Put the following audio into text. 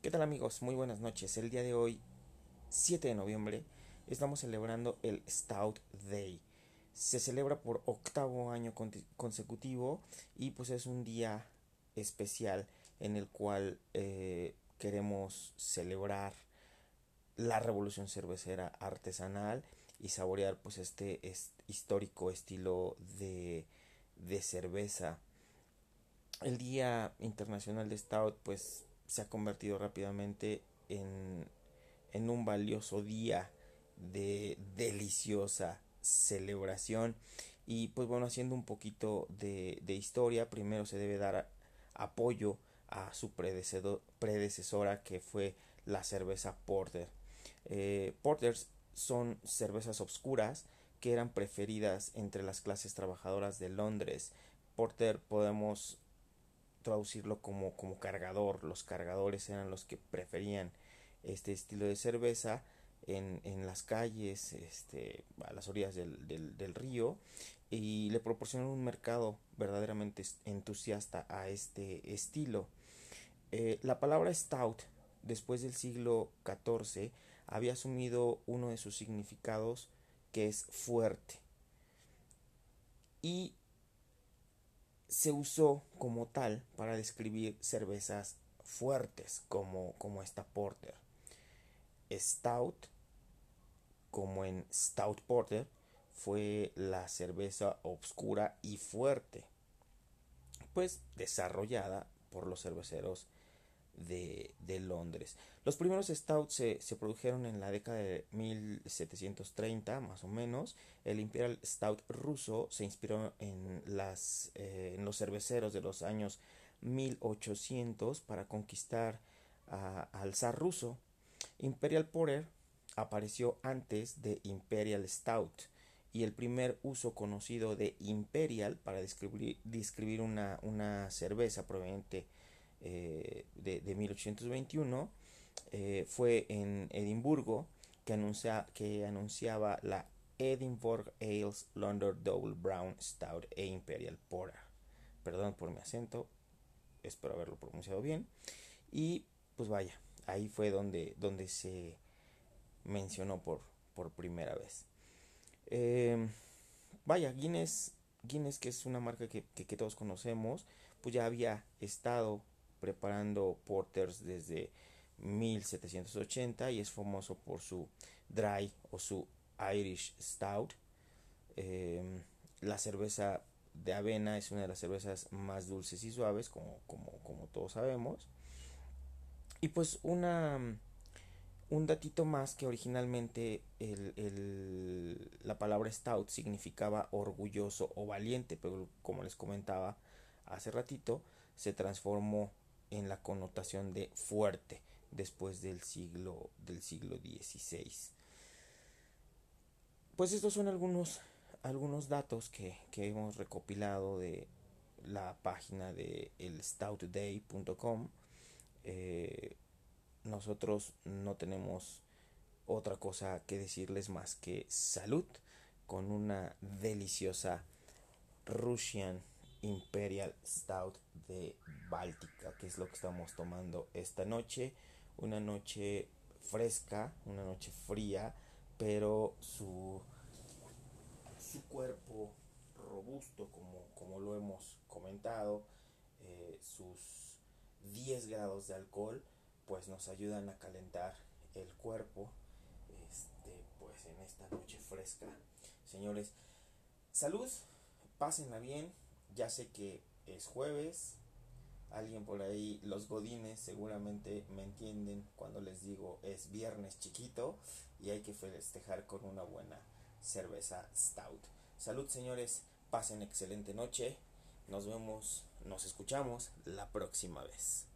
¿Qué tal amigos? Muy buenas noches. El día de hoy, 7 de noviembre, estamos celebrando el Stout Day. Se celebra por octavo año consecutivo y pues es un día especial en el cual eh, queremos celebrar la revolución cervecera artesanal y saborear pues este, histórico estilo de, de cerveza. El Día Internacional de Stout pues se ha convertido rápidamente en, en un valioso día de deliciosa celebración. Y pues bueno haciendo un poquito de, de historia primero se debe dar apoyo a su predecesora que fue la cerveza porter. Eh, porters son cervezas obscuras que eran preferidas entre las clases trabajadoras de Londres. Porter podemos traducirlo como, como cargador. Los cargadores eran los que preferían este estilo de cerveza en, en las calles, este, a las orillas del, del, río y le proporcionaron un mercado verdaderamente entusiasta a este estilo. Eh, la palabra stout después del siglo XIV había asumido uno de sus significados que es fuerte y se usó como tal para describir cervezas fuertes como, como esta Porter. Stout, como en Stout Porter, fue la cerveza oscura y fuerte, pues desarrollada por los cerveceros de, Londres. Los primeros stouts se, se, produjeron en la década de 1730 más o menos. El Imperial Stout ruso se inspiró en, las, eh, en los cerveceros de los años 1800 para conquistar al zar ruso. Imperial Porter apareció antes de Imperial Stout y el primer uso conocido de Imperial para describir, describir una, una cerveza proveniente eh, de, de, 1821 eh, fue en Edimburgo que, anuncia, que anunciaba la Edinburgh Ales London Double Brown Stout e Imperial Porter. Perdón por mi acento, espero haberlo pronunciado bien. Y pues vaya, ahí fue donde, donde se mencionó por, por primera vez. Eh, vaya, Guinness, Guinness, que es una marca que, que, todos conocemos, pues ya había estado preparando porters desde 1780 y es famoso por su dry o su Irish Stout. Em, la cerveza de avena es una de las cervezas más dulces y suaves, como, como, como todos sabemos. Y pues una un datito más que originalmente el, el, la palabra stout significaba orgulloso o valiente, pero como les comentaba hace ratito, se transformó en la connotación de fuerte después del siglo del siglo XVI. Pues estos son algunos algunos datos que, que hemos recopilado de la página de el stoutday.com. Eh, nosotros no tenemos otra cosa que decirles más que salud con una deliciosa Russian Imperial Stout de Báltica, que es lo que estamos tomando esta noche. Una noche fresca, una noche fría, pero su, su cuerpo robusto, como, como lo hemos comentado, eh, sus 10 grados de alcohol, pues nos ayudan a calentar el cuerpo este, pues en esta noche fresca. Señores, salud, pásenla bien, ya sé que es jueves. Alguien por ahí, los godines seguramente me entienden cuando les digo es viernes chiquito y hay que festejar con una buena cerveza stout. Salud señores, pasen excelente noche. Nos vemos, nos escuchamos la próxima vez.